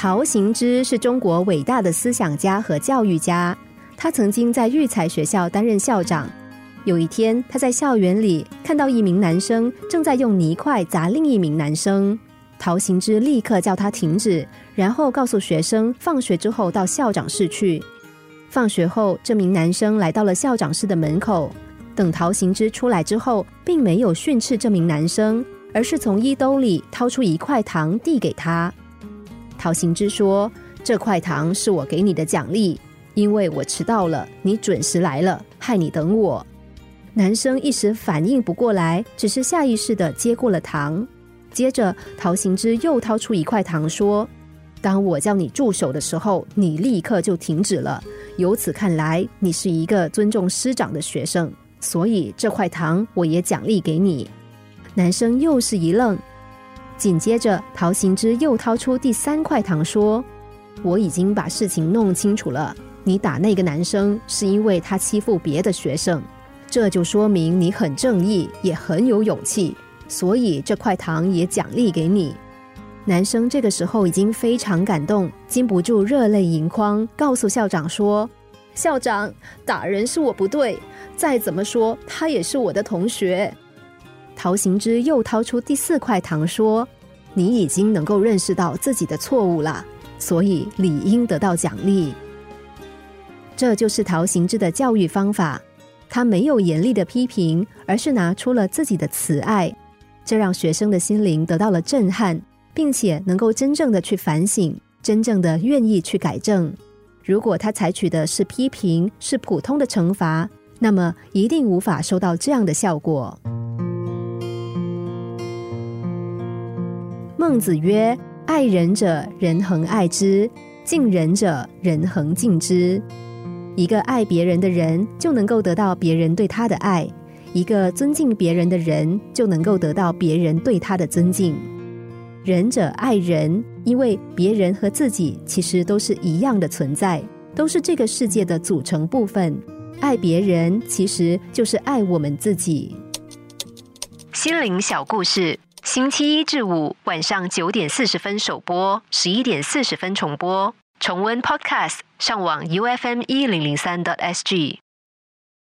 陶行知是中国伟大的思想家和教育家，他曾经在育才学校担任校长。有一天，他在校园里看到一名男生正在用泥块砸另一名男生，陶行知立刻叫他停止，然后告诉学生放学之后到校长室去。放学后，这名男生来到了校长室的门口。等陶行知出来之后，并没有训斥这名男生，而是从衣兜里掏出一块糖递给他。陶行知说：“这块糖是我给你的奖励，因为我迟到了，你准时来了，害你等我。”男生一时反应不过来，只是下意识的接过了糖。接着，陶行知又掏出一块糖说：“当我叫你住手的时候，你立刻就停止了。由此看来，你是一个尊重师长的学生。”所以这块糖我也奖励给你。男生又是一愣，紧接着陶行知又掏出第三块糖，说：“我已经把事情弄清楚了，你打那个男生是因为他欺负别的学生，这就说明你很正义，也很有勇气。所以这块糖也奖励给你。”男生这个时候已经非常感动，禁不住热泪盈眶，告诉校长说。校长，打人是我不对，再怎么说他也是我的同学。陶行知又掏出第四块糖，说：“你已经能够认识到自己的错误了，所以理应得到奖励。”这就是陶行知的教育方法，他没有严厉的批评，而是拿出了自己的慈爱，这让学生的心灵得到了震撼，并且能够真正的去反省，真正的愿意去改正。如果他采取的是批评，是普通的惩罚，那么一定无法收到这样的效果。孟子曰：“爱人者，人恒爱之；敬人者，人恒敬之。”一个爱别人的人，就能够得到别人对他的爱；一个尊敬别人的人，就能够得到别人对他的尊敬。仁者爱人，因为别人和自己其实都是一样的存在，都是这个世界的组成部分。爱别人其实就是爱我们自己。心灵小故事，星期一至五晚上九点四十分首播，十一点四十分重播。重温 Podcast，上网 U F M 一零零三 t S G。